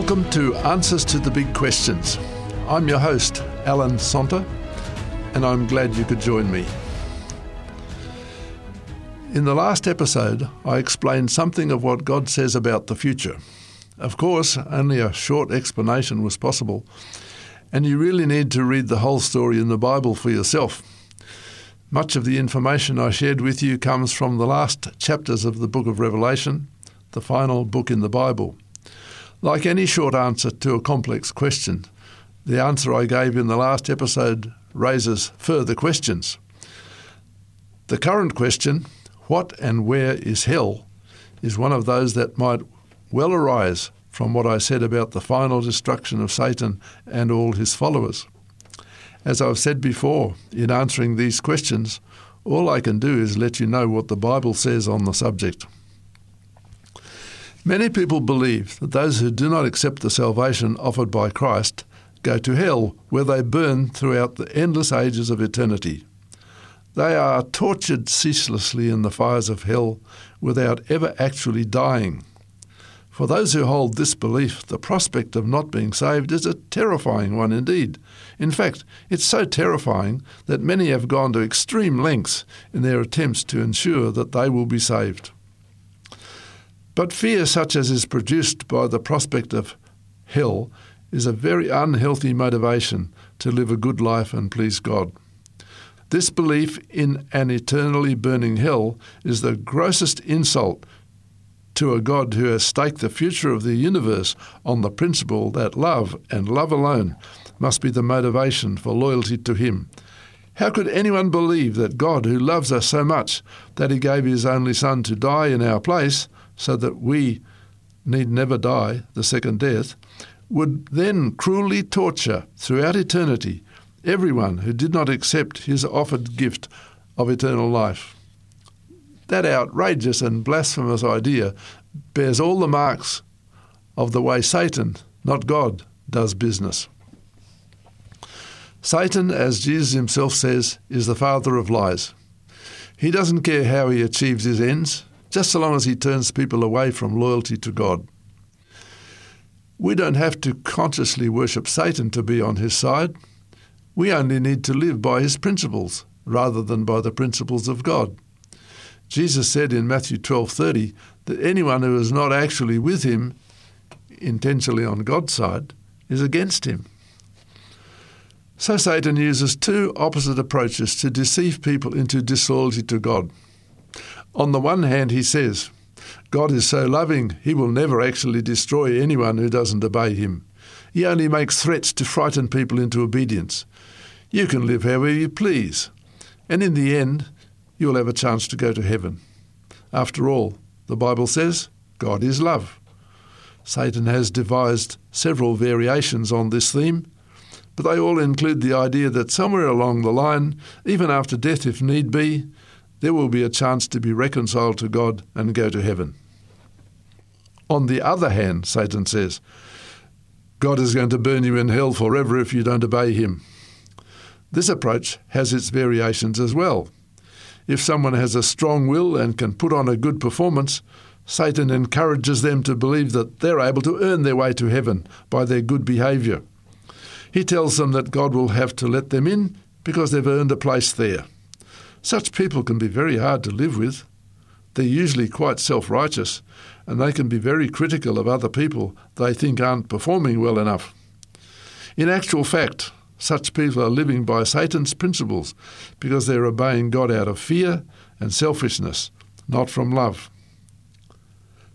Welcome to Answers to the Big Questions. I'm your host, Alan Zonta, and I'm glad you could join me. In the last episode, I explained something of what God says about the future. Of course, only a short explanation was possible, and you really need to read the whole story in the Bible for yourself. Much of the information I shared with you comes from the last chapters of the book of Revelation, the final book in the Bible. Like any short answer to a complex question, the answer I gave in the last episode raises further questions. The current question, what and where is hell, is one of those that might well arise from what I said about the final destruction of Satan and all his followers. As I've said before, in answering these questions, all I can do is let you know what the Bible says on the subject. Many people believe that those who do not accept the salvation offered by Christ go to hell, where they burn throughout the endless ages of eternity. They are tortured ceaselessly in the fires of hell without ever actually dying. For those who hold this belief, the prospect of not being saved is a terrifying one indeed. In fact, it's so terrifying that many have gone to extreme lengths in their attempts to ensure that they will be saved. But fear, such as is produced by the prospect of hell, is a very unhealthy motivation to live a good life and please God. This belief in an eternally burning hell is the grossest insult to a God who has staked the future of the universe on the principle that love and love alone must be the motivation for loyalty to Him. How could anyone believe that God, who loves us so much that He gave His only Son to die in our place, so that we need never die the second death, would then cruelly torture throughout eternity everyone who did not accept his offered gift of eternal life. That outrageous and blasphemous idea bears all the marks of the way Satan, not God, does business. Satan, as Jesus himself says, is the father of lies. He doesn't care how he achieves his ends, just so long as he turns people away from loyalty to God. We don't have to consciously worship Satan to be on his side. We only need to live by his principles rather than by the principles of God. Jesus said in Matthew 12:30 that anyone who is not actually with him intentionally on God's side is against him. So Satan uses two opposite approaches to deceive people into disloyalty to God. On the one hand, he says, God is so loving, he will never actually destroy anyone who doesn't obey him. He only makes threats to frighten people into obedience. You can live however you please, and in the end, you'll have a chance to go to heaven. After all, the Bible says God is love. Satan has devised several variations on this theme, but they all include the idea that somewhere along the line, even after death if need be, there will be a chance to be reconciled to God and go to heaven. On the other hand, Satan says, God is going to burn you in hell forever if you don't obey him. This approach has its variations as well. If someone has a strong will and can put on a good performance, Satan encourages them to believe that they're able to earn their way to heaven by their good behavior. He tells them that God will have to let them in because they've earned a place there. Such people can be very hard to live with. They're usually quite self righteous, and they can be very critical of other people they think aren't performing well enough. In actual fact, such people are living by Satan's principles because they're obeying God out of fear and selfishness, not from love.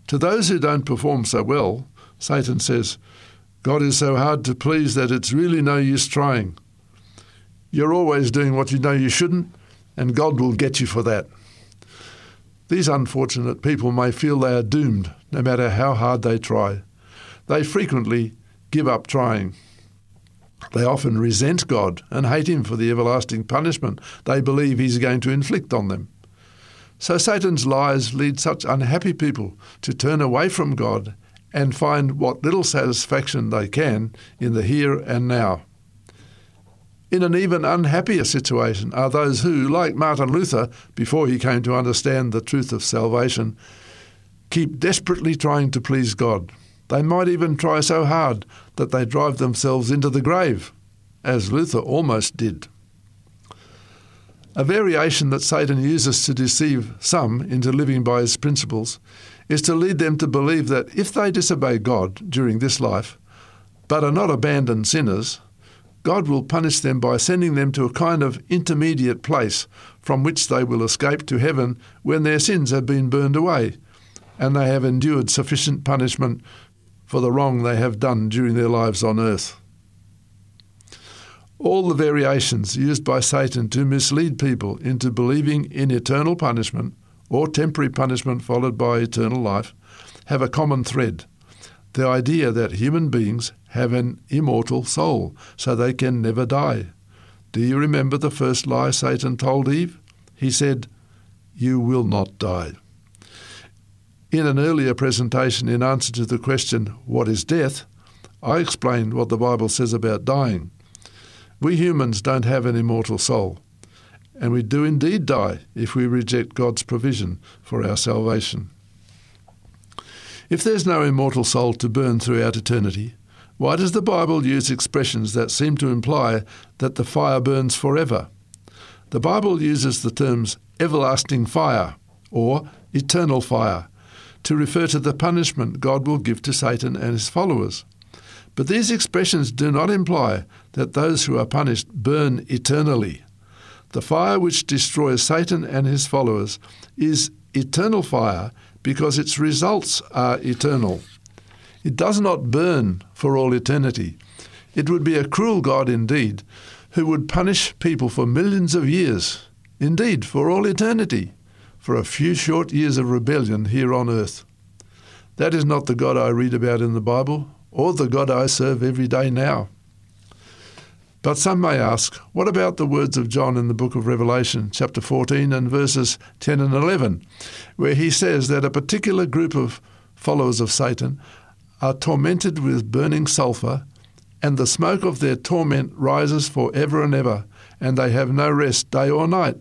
To those who don't perform so well, Satan says, God is so hard to please that it's really no use trying. You're always doing what you know you shouldn't, and God will get you for that. These unfortunate people may feel they are doomed no matter how hard they try. They frequently give up trying. They often resent God and hate Him for the everlasting punishment they believe He's going to inflict on them. So Satan's lies lead such unhappy people to turn away from God and find what little satisfaction they can in the here and now. In an even unhappier situation are those who, like Martin Luther, before he came to understand the truth of salvation, keep desperately trying to please God. They might even try so hard that they drive themselves into the grave, as Luther almost did. A variation that Satan uses to deceive some into living by his principles is to lead them to believe that if they disobey God during this life, but are not abandoned sinners, God will punish them by sending them to a kind of intermediate place from which they will escape to heaven when their sins have been burned away and they have endured sufficient punishment for the wrong they have done during their lives on earth. All the variations used by Satan to mislead people into believing in eternal punishment or temporary punishment followed by eternal life have a common thread the idea that human beings have an immortal soul, so they can never die. Do you remember the first lie Satan told Eve? He said, You will not die. In an earlier presentation, in answer to the question, What is death? I explained what the Bible says about dying. We humans don't have an immortal soul, and we do indeed die if we reject God's provision for our salvation. If there's no immortal soul to burn throughout eternity, why does the Bible use expressions that seem to imply that the fire burns forever? The Bible uses the terms everlasting fire or eternal fire to refer to the punishment God will give to Satan and his followers. But these expressions do not imply that those who are punished burn eternally. The fire which destroys Satan and his followers is eternal fire because its results are eternal. It does not burn for all eternity. It would be a cruel God indeed who would punish people for millions of years, indeed for all eternity, for a few short years of rebellion here on earth. That is not the God I read about in the Bible or the God I serve every day now. But some may ask, what about the words of John in the book of Revelation, chapter 14 and verses 10 and 11, where he says that a particular group of followers of Satan are tormented with burning sulphur, and the smoke of their torment rises for ever and ever, and they have no rest day or night?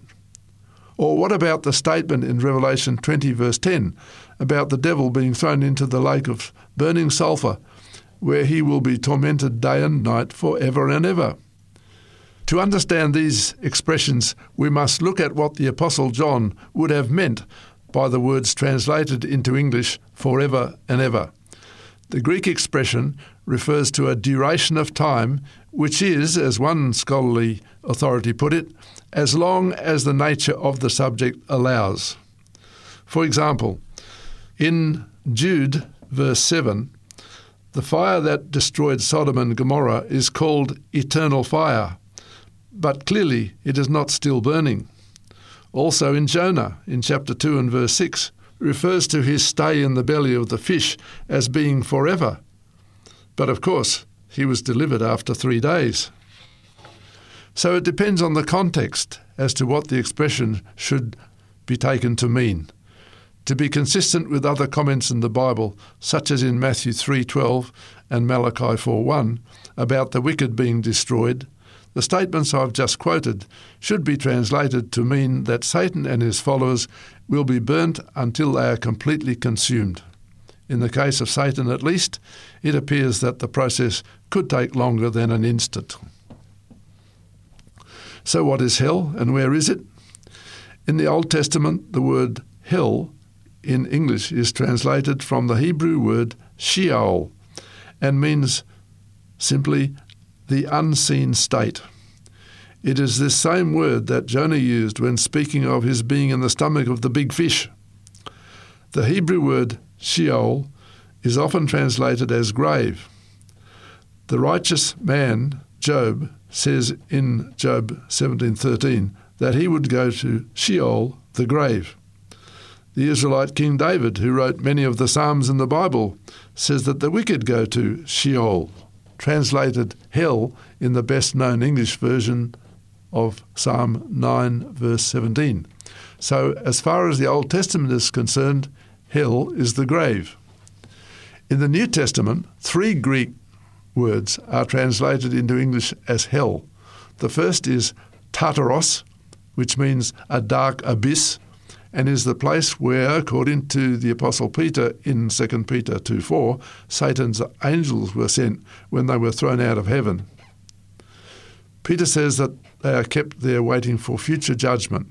Or what about the statement in Revelation 20, verse 10, about the devil being thrown into the lake of burning sulphur? where he will be tormented day and night for ever and ever. To understand these expressions, we must look at what the Apostle John would have meant by the words translated into English forever and ever. The Greek expression refers to a duration of time which is, as one scholarly authority put it, as long as the nature of the subject allows. For example, in Jude, verse 7, the fire that destroyed Sodom and Gomorrah is called eternal fire, but clearly it is not still burning. Also in Jonah, in chapter 2 and verse 6, refers to his stay in the belly of the fish as being forever. But of course, he was delivered after three days. So it depends on the context as to what the expression should be taken to mean to be consistent with other comments in the Bible, such as in Matthew 3:12 and Malachi 4:1 about the wicked being destroyed, the statements I've just quoted should be translated to mean that Satan and his followers will be burnt until they are completely consumed. In the case of Satan, at least, it appears that the process could take longer than an instant. So, what is hell and where is it? In the Old Testament, the word hell in English is translated from the Hebrew word Sheol and means simply the unseen state. It is this same word that Jonah used when speaking of his being in the stomach of the big fish. The Hebrew word Sheol is often translated as grave. The righteous man, Job, says in Job 17:13 that he would go to Sheol, the grave. The Israelite King David, who wrote many of the Psalms in the Bible, says that the wicked go to Sheol, translated hell in the best known English version of Psalm 9, verse 17. So, as far as the Old Testament is concerned, hell is the grave. In the New Testament, three Greek words are translated into English as hell. The first is Tartaros, which means a dark abyss and is the place where, according to the Apostle Peter in 2 Peter 2 4, Satan's angels were sent when they were thrown out of heaven. Peter says that they are kept there waiting for future judgment.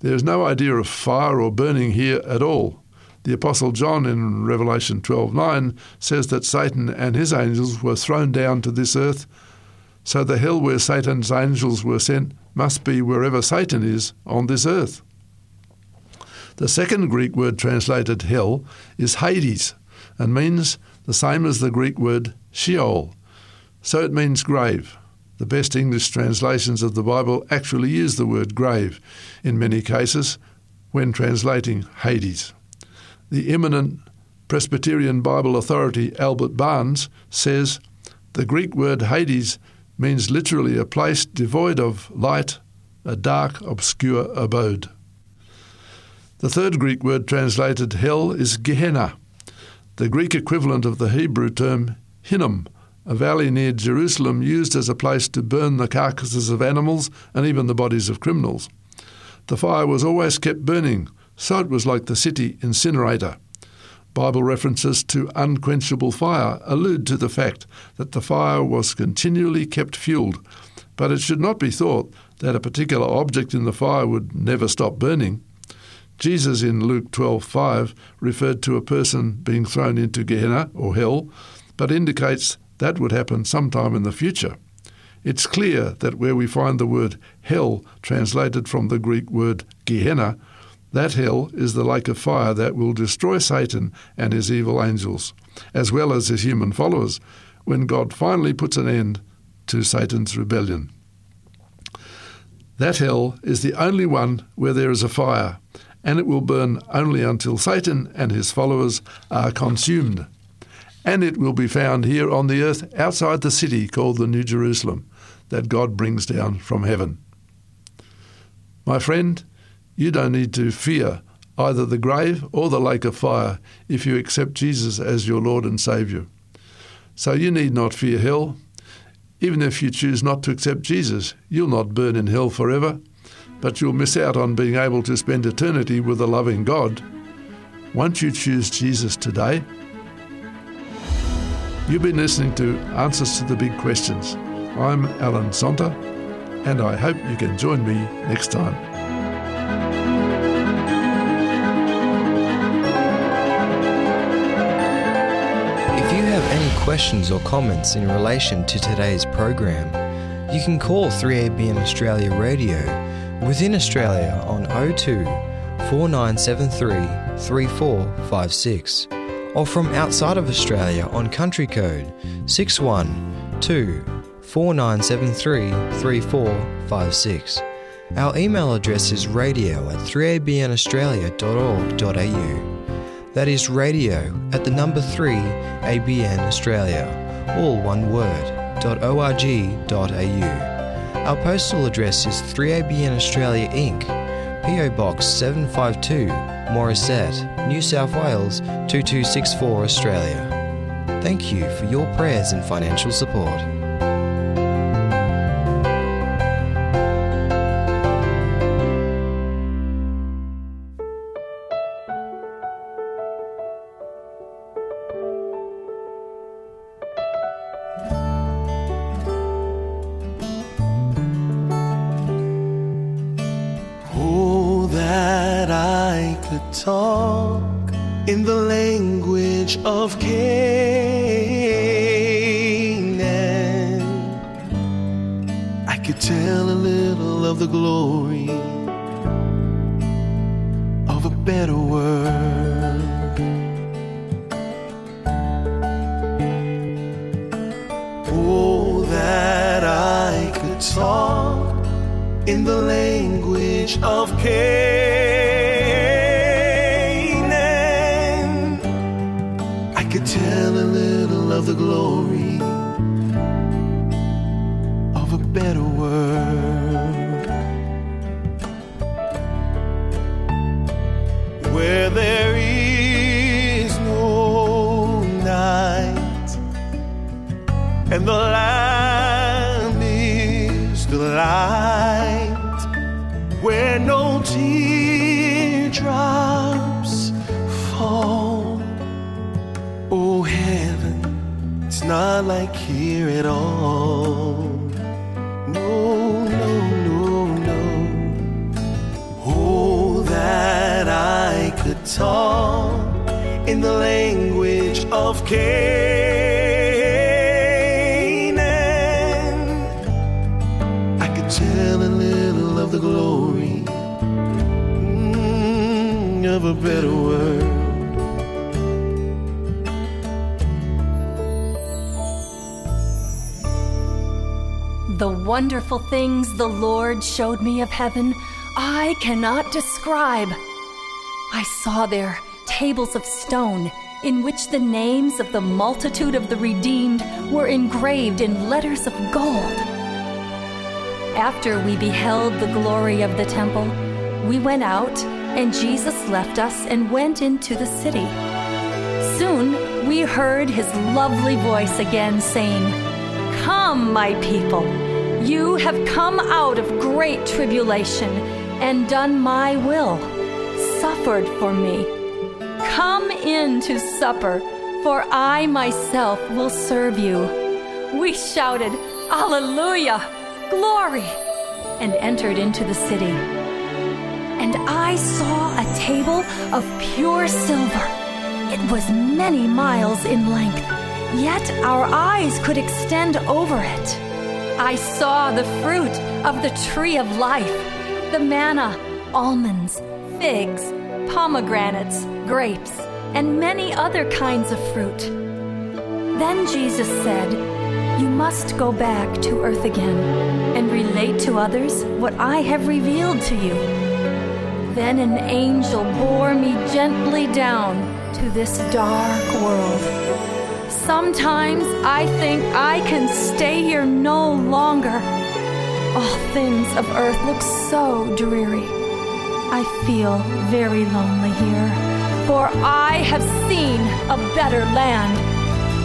There is no idea of fire or burning here at all. The Apostle John in Revelation 12:9 says that Satan and his angels were thrown down to this earth, so the hell where Satan's angels were sent must be wherever Satan is on this earth. The second Greek word translated hell is Hades and means the same as the Greek word Sheol. So it means grave. The best English translations of the Bible actually use the word grave in many cases when translating Hades. The eminent Presbyterian Bible authority Albert Barnes says the Greek word Hades means literally a place devoid of light, a dark, obscure abode. The third Greek word translated hell is Gehenna, the Greek equivalent of the Hebrew term Hinnom, a valley near Jerusalem used as a place to burn the carcasses of animals and even the bodies of criminals. The fire was always kept burning, so it was like the city incinerator. Bible references to unquenchable fire allude to the fact that the fire was continually kept fueled, but it should not be thought that a particular object in the fire would never stop burning. Jesus in Luke 12:5 referred to a person being thrown into Gehenna or hell, but indicates that would happen sometime in the future. It's clear that where we find the word hell translated from the Greek word Gehenna, that hell is the lake of fire that will destroy Satan and his evil angels, as well as his human followers, when God finally puts an end to Satan's rebellion. That hell is the only one where there is a fire, and it will burn only until Satan and his followers are consumed. And it will be found here on the earth outside the city called the New Jerusalem that God brings down from heaven. My friend, you don't need to fear either the grave or the lake of fire if you accept Jesus as your Lord and Saviour. So you need not fear hell. Even if you choose not to accept Jesus, you'll not burn in hell forever but you'll miss out on being able to spend eternity with a loving God. Won't you choose Jesus today? You've been listening to Answers to the Big Questions. I'm Alan Zonta, and I hope you can join me next time. If you have any questions or comments in relation to today's program, you can call 3ABN Australia Radio within Australia on 02 4973 3456 or from outside of Australia on country code 612 4973 3456. Our email address is radio at 3abnaustralia.org.au. That is radio at the number 3 ABN Australia, all one word, .org.au. Our postal address is 3ABN Australia Inc., PO Box 752, Morisset, New South Wales 2264 Australia. Thank you for your prayers and financial support. Of I could tell a little of the glory of a better world. Oh, that I could talk in the language of Canaan. Teardrops fall. Oh, heaven, it's not like here at all. No, no, no, no. Oh, that I could talk in the language of Canaan. A better world. The wonderful things the Lord showed me of heaven, I cannot describe. I saw there tables of stone in which the names of the multitude of the redeemed were engraved in letters of gold. After we beheld the glory of the temple, we went out, and Jesus left us and went into the city. Soon we heard his lovely voice again saying, Come, my people, you have come out of great tribulation and done my will, suffered for me. Come in to supper, for I myself will serve you. We shouted, Alleluia! Glory! and entered into the city. And I saw a table of pure silver. It was many miles in length, yet our eyes could extend over it. I saw the fruit of the tree of life, the manna, almonds, figs, pomegranates, grapes, and many other kinds of fruit. Then Jesus said, You must go back to earth again and relate to others what I have revealed to you. Then an angel bore me gently down to this dark world. Sometimes I think I can stay here no longer. All things of earth look so dreary. I feel very lonely here, for I have seen a better land.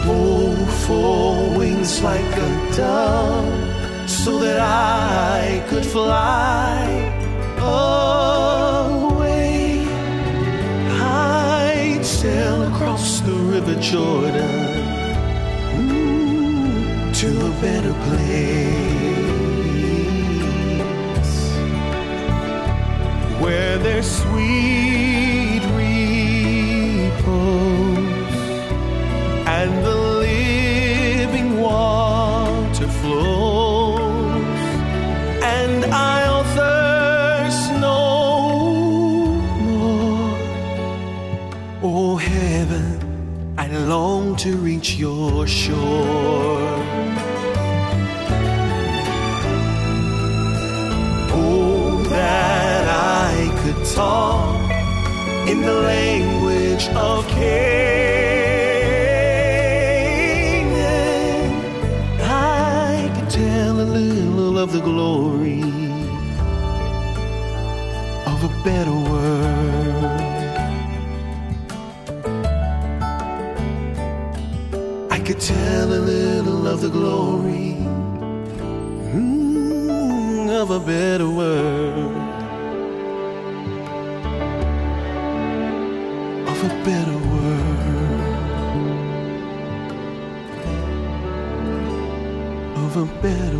Oh, for wings like a dove, so that I could fly away. I'd sail across the river Jordan to a better place where there's sweet reach your shore. Oh, that I could talk in the language of Canaan. Could tell a little of the glory mm, of a better world. Of a better world. Of a better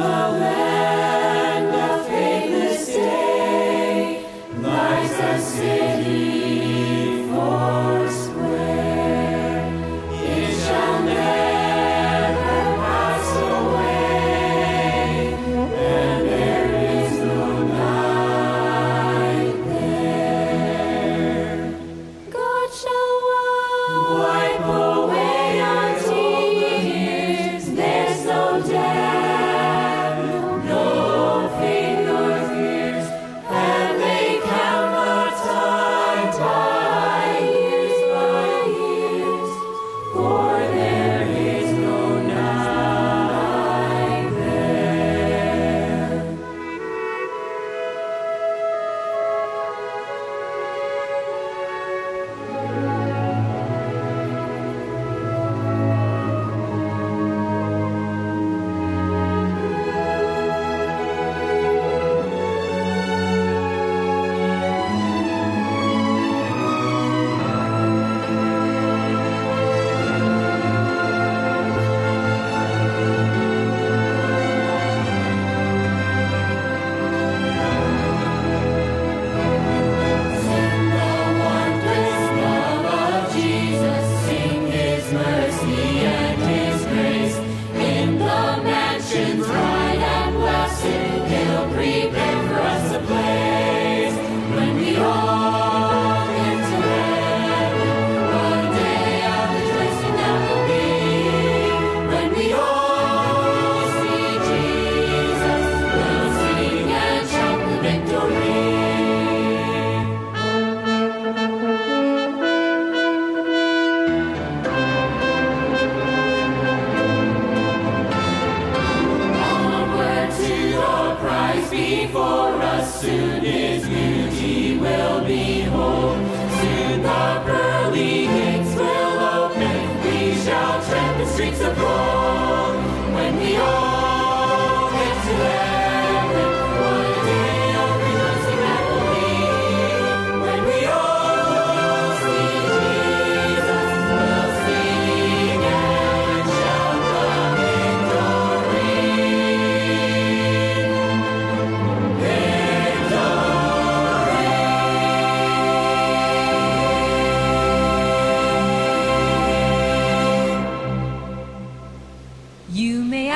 away.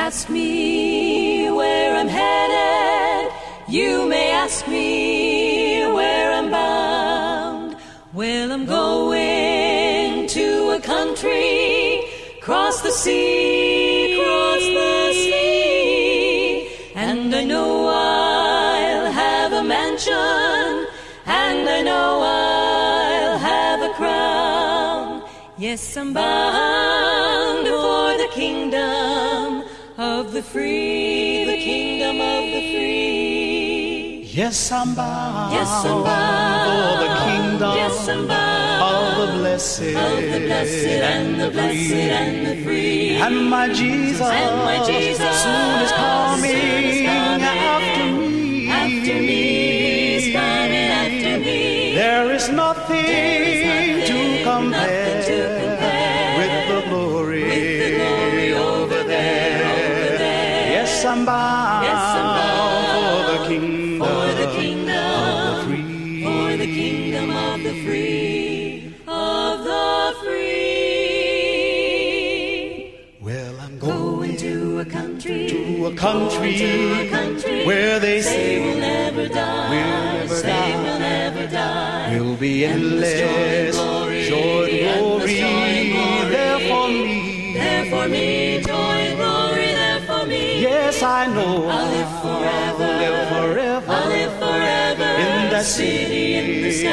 ask me where I'm headed. You may ask me where I'm bound. Well, I'm going to a country cross the sea, cross the sea. And I know I'll have a mansion, and I know I'll have a crown. Yes, I'm bound for the kingdom the free, the kingdom of the free. Yes, I'm bound, Yes, I'm bound for the kingdom Yes, I'm bound of the blessed, of the blessed and the blessed and the free. And my Jesus, And my Jesus soon is coming, soon is coming after me. After me, coming after me. There is nothing, to, compare nothing to compare Yes, I'm bound, Yes, I'm bound for the kingdom, for the kingdom of the free. for the kingdom of the free, of the free. Well, I'm Going going to a country, to a country, to a country where they say we'll never die, we'll never say die. we'll never die. We'll be Endless joy and endless joy and glory, joy and glory. I know I'll live forever. I'll live forever I'll live forever in that city in the sky,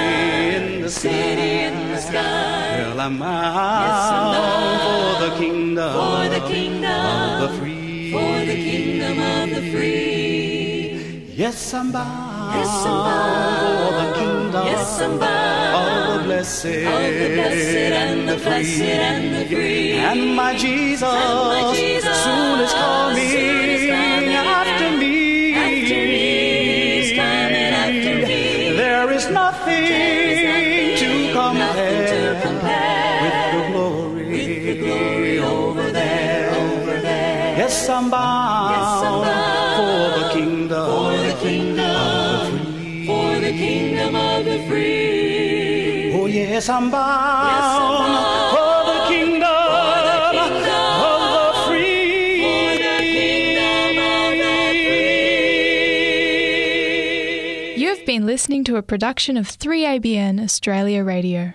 in the city in the sky. Well, I'm Yes, I'm bound bound for the kingdom For the kingdom, of the free. for the kingdom of the free. Yes, I'm bound, Yes, I'm bound for the kingdom Yes, bound of the blessed, of the blessed and the blessed and the free. And my Jesus, And my Jesus soon is coming, soon is coming yes, I'm bound, Yes, I'm bound for the kingdom, for the kingdom of the free. For the kingdom of the free. You've been listening to a production of 3ABN Australia Radio.